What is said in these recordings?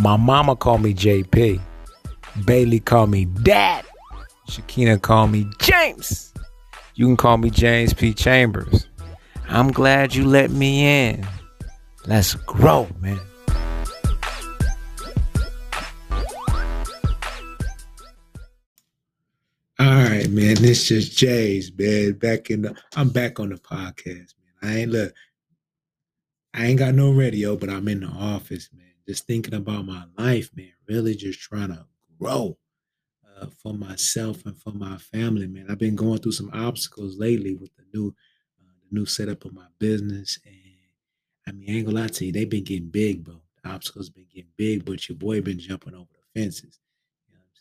My mama called me JP. Bailey called me Dad. Shakina called me James. You can call me James P. Chambers. I'm glad you let me in. Let's grow, man. All right, man. This is Jay's, man. Back in the I'm back on the podcast, man. I ain't look, I ain't got no radio, but I'm in the office, man. Just thinking about my life, man. Really just trying to grow uh, for myself and for my family, man. I've been going through some obstacles lately with the new uh, the new setup of my business. And I mean, I ain't gonna lie to you, they've been getting big, bro. The obstacles been getting big, but your boy been jumping over the fences.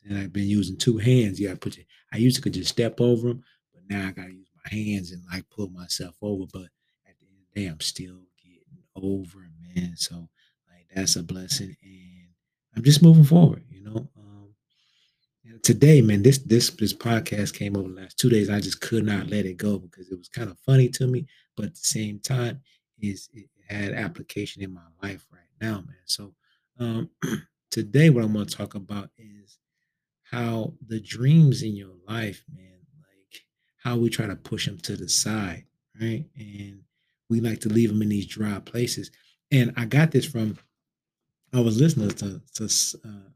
And I've been using two hands. Yeah, gotta put your I used to could just step over them, but now I gotta use my hands and like pull myself over. But at the end of the day, I'm still getting over, man. So that's a blessing, and I'm just moving forward. You know, um, today, man, this this this podcast came over the last two days. I just could not let it go because it was kind of funny to me, but at the same time, is it had application in my life right now, man. So um, today, what I'm going to talk about is how the dreams in your life, man, like how we try to push them to the side, right? And we like to leave them in these dry places. And I got this from I was listening to, to uh,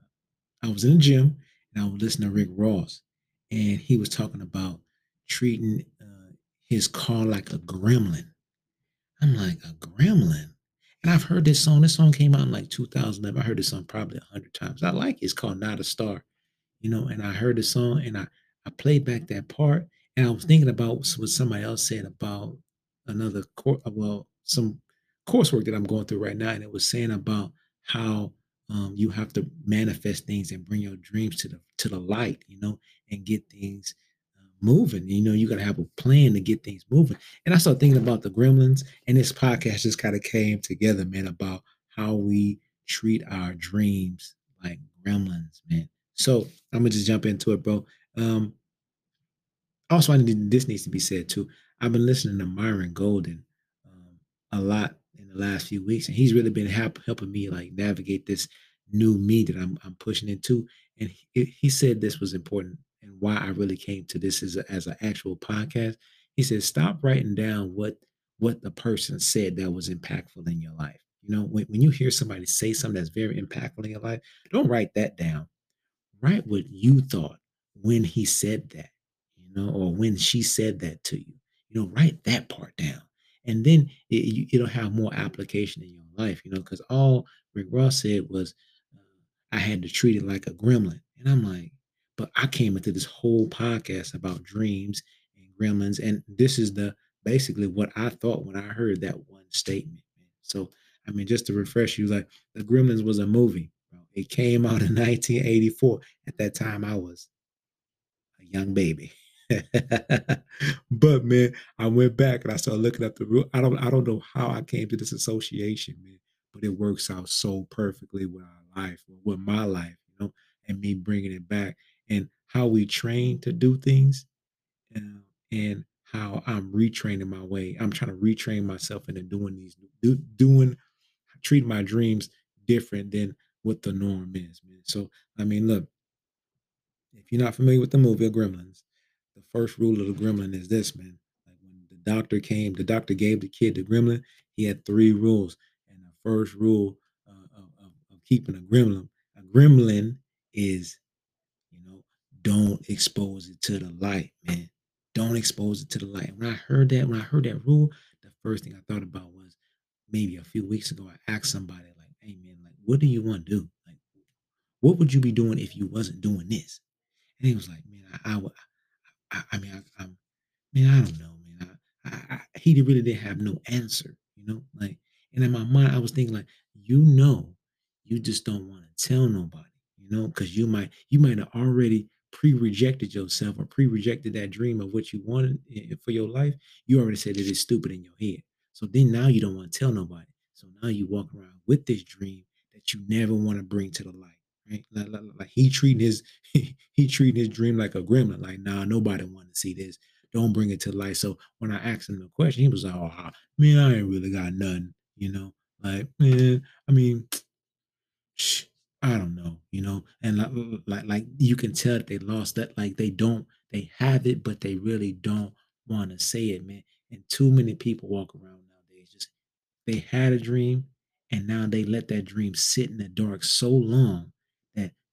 I was in the gym and I was listening to Rick Ross, and he was talking about treating uh, his car like a gremlin. I'm like a gremlin. And I've heard this song. This song came out in like 2011. I heard this song probably hundred times. I like it. It's called Not a Star you know, and I heard the song and I, I played back that part and I was thinking about what somebody else said about another course, well, some coursework that I'm going through right now. And it was saying about how um, you have to manifest things and bring your dreams to the to the light, you know, and get things uh, moving. You know, you got to have a plan to get things moving. And I started thinking about the gremlins, and this podcast just kind of came together, man, about how we treat our dreams like gremlins, man. So I'm gonna just jump into it, bro. Um, also, I need this needs to be said too. I've been listening to Myron Golden um, a lot the last few weeks, and he's really been help, helping me like navigate this new me that I'm, I'm pushing into. And he, he said this was important and why I really came to this as a, as an actual podcast. He said, stop writing down what what the person said that was impactful in your life. You know, when, when you hear somebody say something that's very impactful in your life, don't write that down write what you thought when he said that, you know, or when she said that to you. You know, write that part down. And then it, it'll have more application in your life, you know, because all Rick Ross said was, uh, I had to treat it like a gremlin. And I'm like, but I came into this whole podcast about dreams and gremlins. And this is the basically what I thought when I heard that one statement. So, I mean, just to refresh you, like the Gremlins was a movie. It came out in 1984. At that time, I was a young baby. but man, I went back and I started looking up the rule. I don't I don't know how I came to this association, man, but it works out so perfectly with our life, with my life, you know, and me bringing it back and how we train to do things, and, and how I'm retraining my way. I'm trying to retrain myself into doing these, do, doing, treating my dreams different than what the norm is, man. So, I mean, look, if you're not familiar with the movie Gremlins, first rule of the gremlin is this, man. Like when the doctor came, the doctor gave the kid the gremlin, he had three rules. And the first rule uh, of, of, keeping a gremlin, a gremlin is, you know, don't expose it to the light, man. Don't expose it to the light. When I heard that, when I heard that rule, the first thing I thought about was maybe a few weeks ago, I asked somebody, like, hey man, like, what do you want to do? Like, what would you be doing if you wasn't doing this? And he was like, man, I, I, I, I mean, I, man, I don't know, man. I, I, I, he really didn't have no answer, you know, like, and in my mind, I was thinking like, you know, you just don't want to tell nobody, you know, because you might, you might have already pre-rejected yourself or pre-rejected that dream of what you wanted eh, eh, for your life. You already said it is stupid in your head. So then now you don't want to tell nobody. So now you walk around with this dream that you never want to bring to the light, right? Like, like, like he treating his he, treating his dream like a gremlin. Like, nah, nobody want to see this. Don't bring it to light. So when I asked him the question, he was like, "Oh, man, I ain't really got nothing." You know, like, man, I mean, shh, I don't know, you know, and like like like you can tell that they lost that like they don't they have it, but they really don't want to say it, man. And too many people walk around nowadays just they had a dream and now they let that dream sit in the dark so long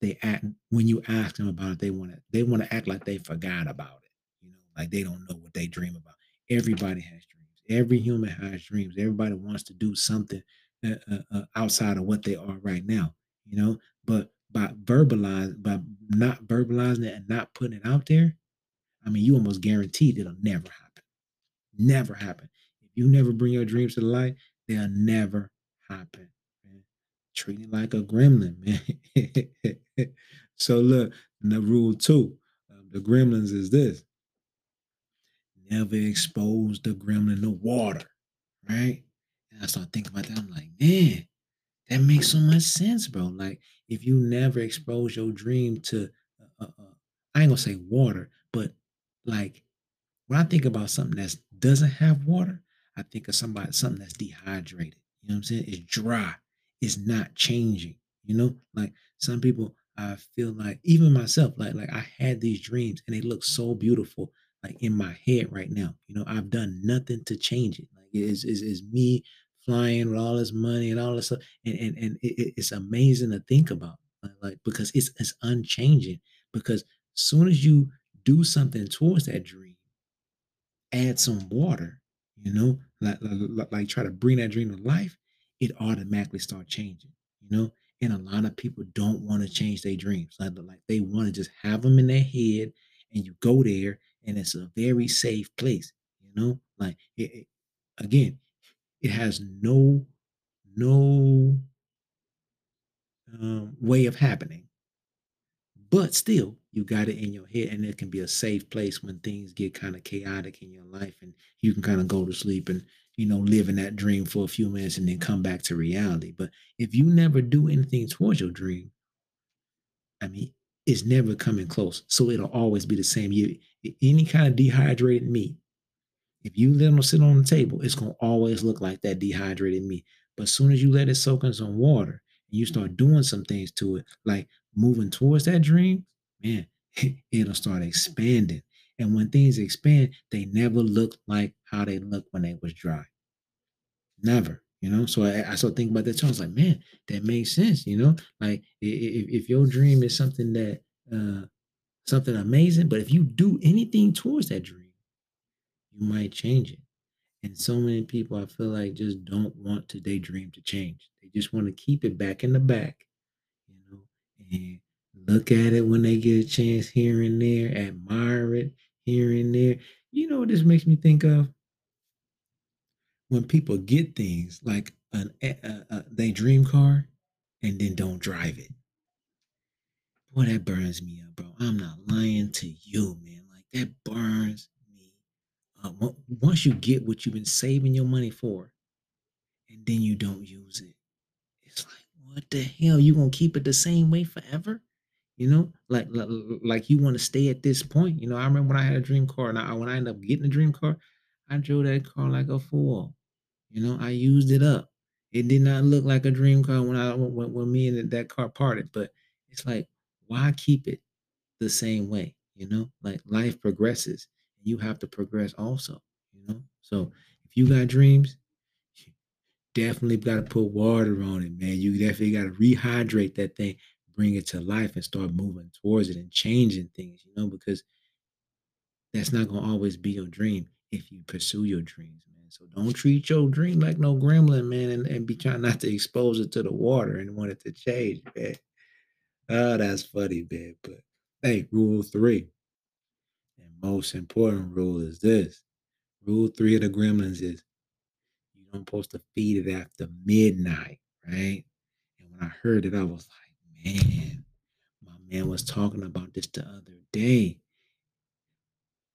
they act when you ask them about it, they want to they want to act like they forgot about it, you know, like they don't know what they dream about. Everybody has dreams. Every human has dreams. Everybody wants to do something uh, uh, uh, outside of what they are right now, you know. But by verbalizing, by not verbalizing it and not putting it out there, I mean, you almost guaranteed it'll never happen. Never happen. If you never bring your dreams to the light, they'll never happen. Treat it like a gremlin, man. so look, the rule two of the gremlins is this: never expose the gremlin to water, right? And I start thinking about that. I'm like, man, that makes so much sense, bro. Like, if you never expose your dream to, uh, uh, uh, I ain't gonna say water, but like when I think about something that doesn't have water, I think of somebody something that's dehydrated. You know what I'm saying? It's dry. It's not changing. You know, like some people, I feel like even myself, like like I had these dreams and they look so beautiful, like in my head right now. You know, I've done nothing to change it. Like it's it's, it's me flying with all this money and all this stuff, and and, and it, it's amazing to think about, like, like because it's it's unchanging. Because soon as you do something towards that dream, add some water, you know, like, like, like try to bring that dream to life, it automatically start changing, you know. And a lot of people don't want to change their dreams. Like, like they want to just have them in their head, and you go there, and it's a very safe place, you know. Like it, it, again, it has no no um, way of happening but still, you got it in your head, and it can be a safe place when things get kind of chaotic in your life, and you can kind of go to sleep and you know live in that dream for a few minutes and then come back to reality. But if you never do anything towards your dream, I mean, it's never coming close. So it'll always be the same. You any kind of dehydrated meat, if you let them sit on the table, it's gonna always look like that dehydrated meat. But as soon as you let it soak in some water and you start doing some things to it, like moving towards that dream, man, it'll start expanding. And when things expand, they never look like how they look when they was dry. Never, you know. So I, I started thinking about that. So I was like, man, that makes sense, you know. Like if, if your dream is something that uh something amazing, but if you do anything towards that dream, you might change it. And so many people I feel like just don't want to daydream to change. They just want to keep it back in the back you know, and look at it when they get a chance here and there, admire it here and there. You know what this makes me think of? When people get things like an a, a, they dream car and then don't drive it. Boy, that burns me up, bro. I'm not lying to you, man. Like that burns me. Once you get what you've been saving your money for, and then you don't use it, it's like what the hell? You gonna keep it the same way forever? You know, like like, like you want to stay at this point. You know, I remember when I had a dream car, and I, when I ended up getting a dream car, I drove that car like a fool. You know, I used it up. It did not look like a dream car when I when, when me and that car parted, but it's like, why keep it the same way? You know, like life progresses, and you have to progress also. You know, so if you got dreams, definitely got to put water on it, man. You definitely got to rehydrate that thing, bring it to life, and start moving towards it and changing things, you know, because that's not going to always be your dream if you pursue your dreams, man. So don't treat your dream like no gremlin, man, and, and be trying not to expose it to the water and want it to change, man. Oh, that's funny, man. But hey, rule three. And most important rule is this. Rule three of the gremlins is you don't supposed to feed it after midnight, right? And when I heard it, I was like, man, my man was talking about this the other day.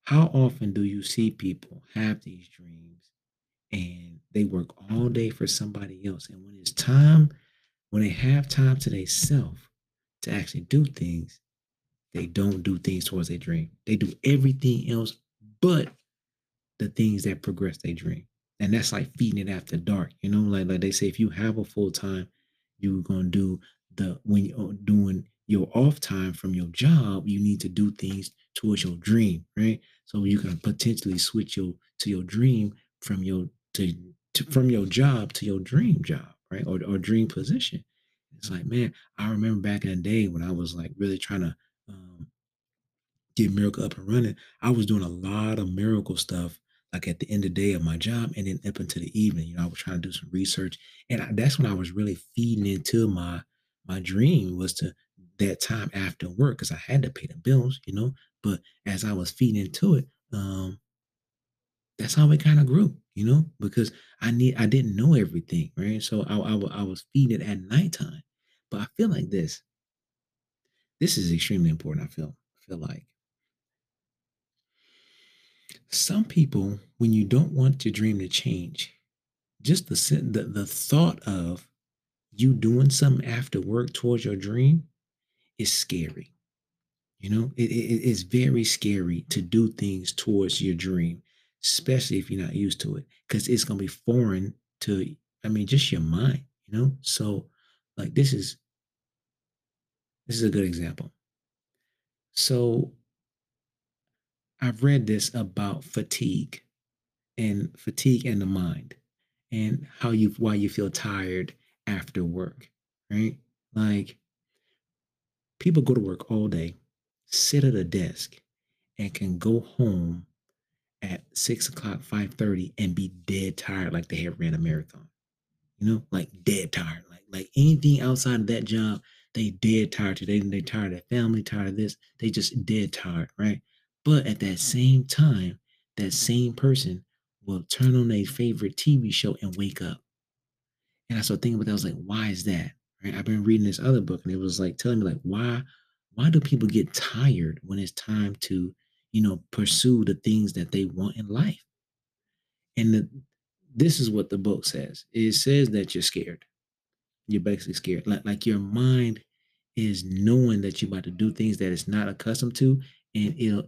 How often do you see people have these dreams and they work all day for somebody else? And when it's time, when they have time to themselves to actually do things, they don't do things towards their dream. They do everything else but the things that progress their dream and that's like feeding it after dark you know like, like they say if you have a full time you're gonna do the when you're doing your off time from your job, you need to do things towards your dream, right? So you can potentially switch your to your dream from your to, to from your job to your dream job, right? Or or dream position. It's like, man, I remember back in the day when I was like really trying to um, get Miracle up and running. I was doing a lot of miracle stuff, like at the end of the day of my job, and then up into the evening. You know, I was trying to do some research, and I, that's when I was really feeding into my my dream was to that time after work because I had to pay the bills, you know. But as I was feeding into it, um, that's how it kind of grew, you know, because I need I didn't know everything, right? So I, I, I was feeding it at nighttime. But I feel like this. This is extremely important. I feel I feel like some people, when you don't want your dream to change, just the the, the thought of you doing something after work towards your dream is scary. You know, it, it, it's very scary to do things towards your dream, especially if you're not used to it, because it's gonna be foreign to, I mean, just your mind. You know, so like this is this is a good example. So I've read this about fatigue and fatigue and the mind and how you why you feel tired after work, right? Like people go to work all day, sit at a desk, and can go home at six o'clock, five thirty, and be dead tired, like they have ran a marathon. You know, like dead tired. Like like anything outside of that job, they dead tired today. They tired of family, tired of this. They just dead tired, right? But at that mm. same time, that same person will turn on their favorite TV show and wake up. And I started thinking about that. I was like, why is that? Right? I've been reading this other book and it was like telling me like why why do people get tired when it's time to, you know, pursue the things that they want in life? And the, this is what the book says. It says that you're scared. You're basically scared. Like, like your mind is knowing that you're about to do things that it's not accustomed to, and it'll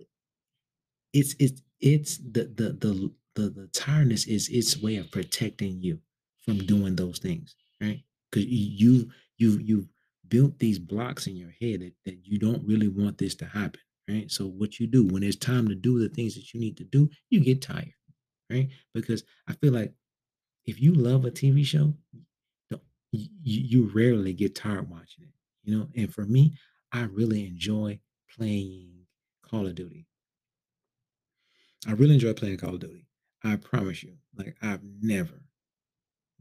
it's it's it's the the the the, the tiredness is its way of protecting you from doing those things, right? Because you you you built these blocks in your head that, that you don't really want this to happen, right? So what you do when it's time to do the things that you need to do, you get tired, right? Because I feel like if you love a TV show, you, you rarely get tired watching it, you know. And for me, I really enjoy playing Call of Duty. I really enjoy playing Call of Duty. I promise you, like I've never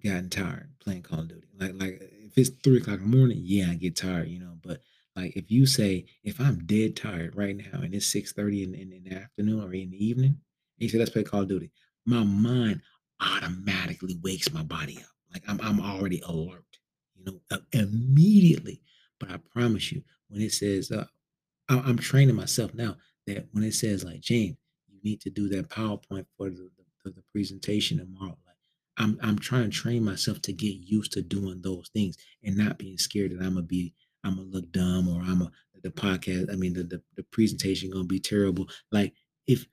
gotten tired playing Call of Duty. Like like if it's three o'clock in the morning, yeah, I get tired, you know. But like if you say if I'm dead tired right now and it's six thirty in, in, in, the afternoon or in the evening, and you say let's play Call of Duty, my mind automatically wakes my body up. Like I'm I'm already alert, you know, uh, immediately. But I promise you, when it says uh, I, I'm training myself now that when it says like James, you need to do that PowerPoint for the, the, the presentation tomorrow I'm I'm trying to train myself to get used to doing those things and not being scared that I'm gonna be I'm gonna look dumb or I'm a the podcast. I mean the the, the presentation gonna be terrible. Like if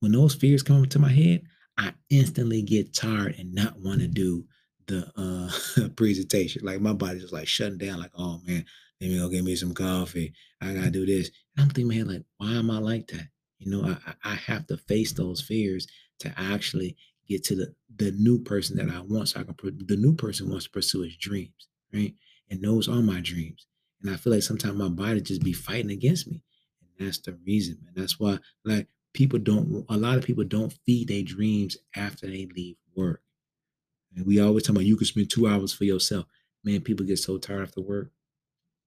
when those fears come into my head, I instantly get tired and not want to do the uh presentation. Like my body's just like shutting down. Like oh man, let me go get me some coffee. I gotta do this. And I'm thinking, man, like why am I like that? You know, I I have to face those fears to actually get to the the new person that I want. So I can put the new person wants to pursue his dreams, right? And those are my dreams. And I feel like sometimes my body just be fighting against me. And that's the reason, man. That's why like people don't a lot of people don't feed their dreams after they leave work. And we always talk about you can spend two hours for yourself. Man, people get so tired after work.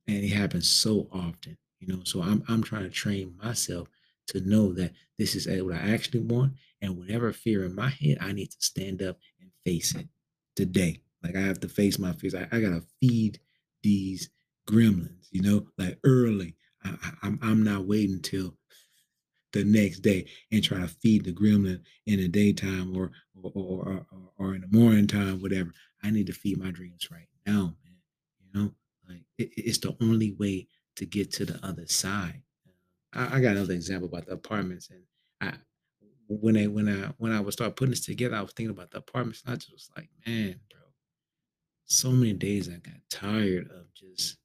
And it happens so often, you know. So I'm I'm trying to train myself to know that this is what I actually want. And whatever fear in my head, I need to stand up and face it today. Like I have to face my fears. I, I gotta feed these gremlins, you know, like early. I, I, I'm I'm not waiting till the next day and try to feed the gremlin in the daytime or or, or, or, or in the morning time, whatever. I need to feed my dreams right now, man. You know, like it, it's the only way to get to the other side. I, I got another example about the apartments, and I when I when I when I would start putting this together, I was thinking about the apartments, and I just was like, man, bro, so many days I got tired of just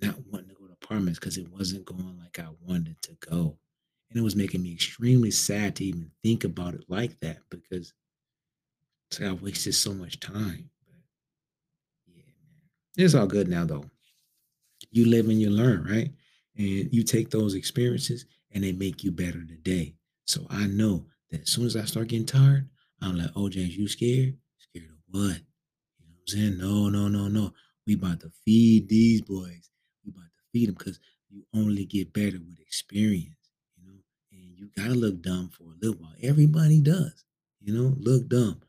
not wanting to go to apartments because it wasn't going like I wanted to go. And it was making me extremely sad to even think about it like that because it's like I wasted so much time. But yeah, man. It's all good now though. You live and you learn, right? And you take those experiences and they make you better today. So I know that as soon as I start getting tired, I'm like, oh James, you scared? Scared of what? You know what I'm saying? No, no, no, no. We about to feed these boys. We about to feed them because you only get better with experience, you know. And you gotta look dumb for a little while. Everybody does, you know. Look dumb.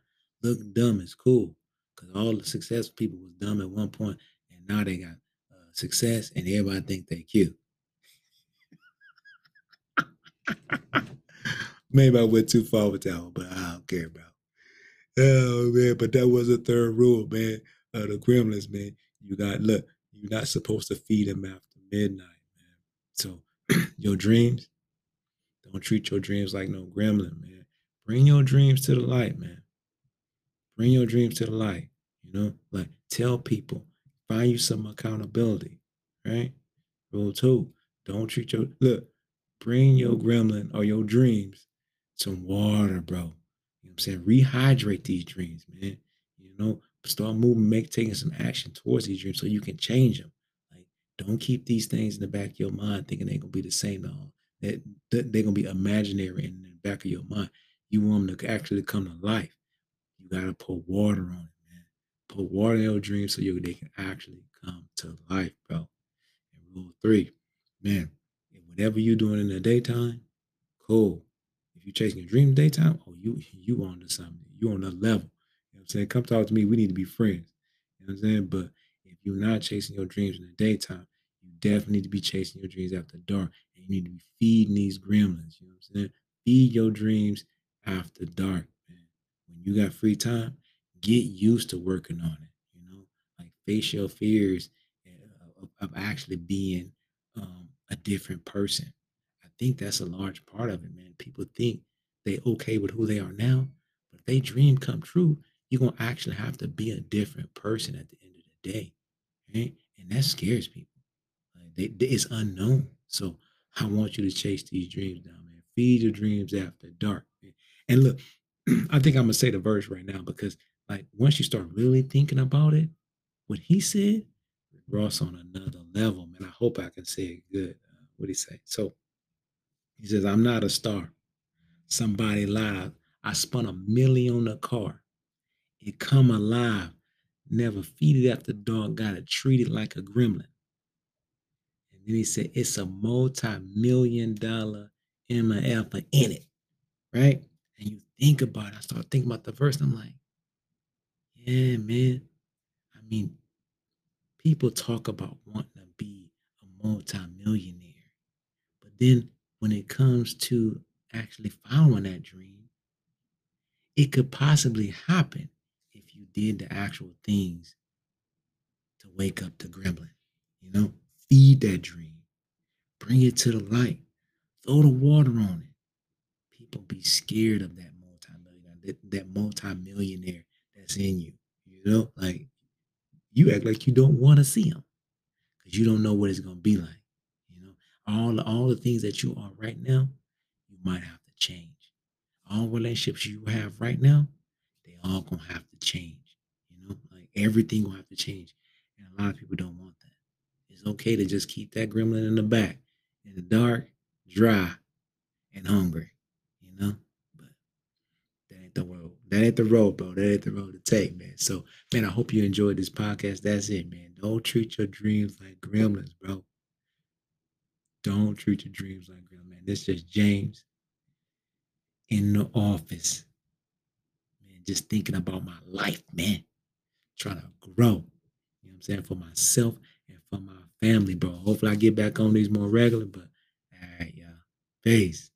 Look dumb is cool because all the successful people was dumb at one point, and now they got uh, success, and everybody think they cute. Maybe I went too far with that one, but I don't care, bro. Oh man, but that was a third rule, man. The gremlins, man. You got look, you're not supposed to feed them after midnight, man. So your dreams, don't treat your dreams like no gremlin, man. Bring your dreams to the light, man. Bring your dreams to the light. You know, like tell people, find you some accountability, right? Rule two, don't treat your look, bring your gremlin or your dreams some water, bro. You know what I'm saying? Rehydrate these dreams, man. You know, start moving, make taking some action towards these dreams so you can change them. Like, don't keep these things in the back of your mind thinking they're gonna be the same. That, they're gonna be imaginary in the back of your mind. You want them to actually come to life. You gotta put water on it, man. Put water in your dreams so you, they can actually come to life, bro. And rule three, man, whatever you're doing in the daytime, cool If you're chasing your dream daytime, oh, you you on to something. You on a level. You know what I'm saying? Come talk to me. We need to be friends. You know what I'm saying? But if you're not chasing your dreams in the daytime, you definitely need to be chasing your dreams after dark. And you need to be feeding these gremlins. You know what I'm saying? Feed your dreams after dark, man. When you got free time, get used to working on it. You know, like face your fears eh, of, of actually being a different person I think that's a large part of it, man. People think they okay with who they are now, but if they dream come true, you're gonna actually have to be a different person at the end of the day, right? And that scares people. Like they, they, it's unknown. So I want you to chase these dreams down, man. Feed your dreams after dark. Man. And look, I think I'm gonna say the verse right now because, like, once you start really thinking about it, what he said, Ross on another level, man. I hope I can say it good. Uh, what he say? So he says, I'm not a star. Somebody live. I spun a million on the car. It come alive. Never feed it after dog. Gotta treat it like a gremlin. And then he said, it's a multi-million dollar MF in it. Right? And you think about it. I start thinking about the verse. I'm like, yeah, man. I mean, people talk about wanting to be a multi-millionaire. But then when it comes to actually following that dream, it could possibly happen if you did the actual things to wake up the gremlin. You know, feed that dream, bring it to the light, throw the water on it. People be scared of that multi-millionaire, that, that multi-millionaire that's in you. You know, like you act like you don't want to see them because you don't know what it's gonna be like You know, all all the things that you are right now, you might have to change. All relationships you have right now, they all gonna have to change. You know, like everything will have to change, and a lot of people don't want that. It's okay to just keep that gremlin in the back, in the dark, dry, and hungry. You know, but that ain't the road. That ain't the road, bro. That ain't the road to take, man. So, man, I hope you enjoyed this podcast. That's it, man. Don't treat your dreams like gremlins, bro. Don't treat your dreams like real, man. This is James in the office. Man, just thinking about my life, man. Trying to grow. You know what I'm saying? For myself and for my family, bro. Hopefully I get back on these more regular, but all right, y'all. Peace.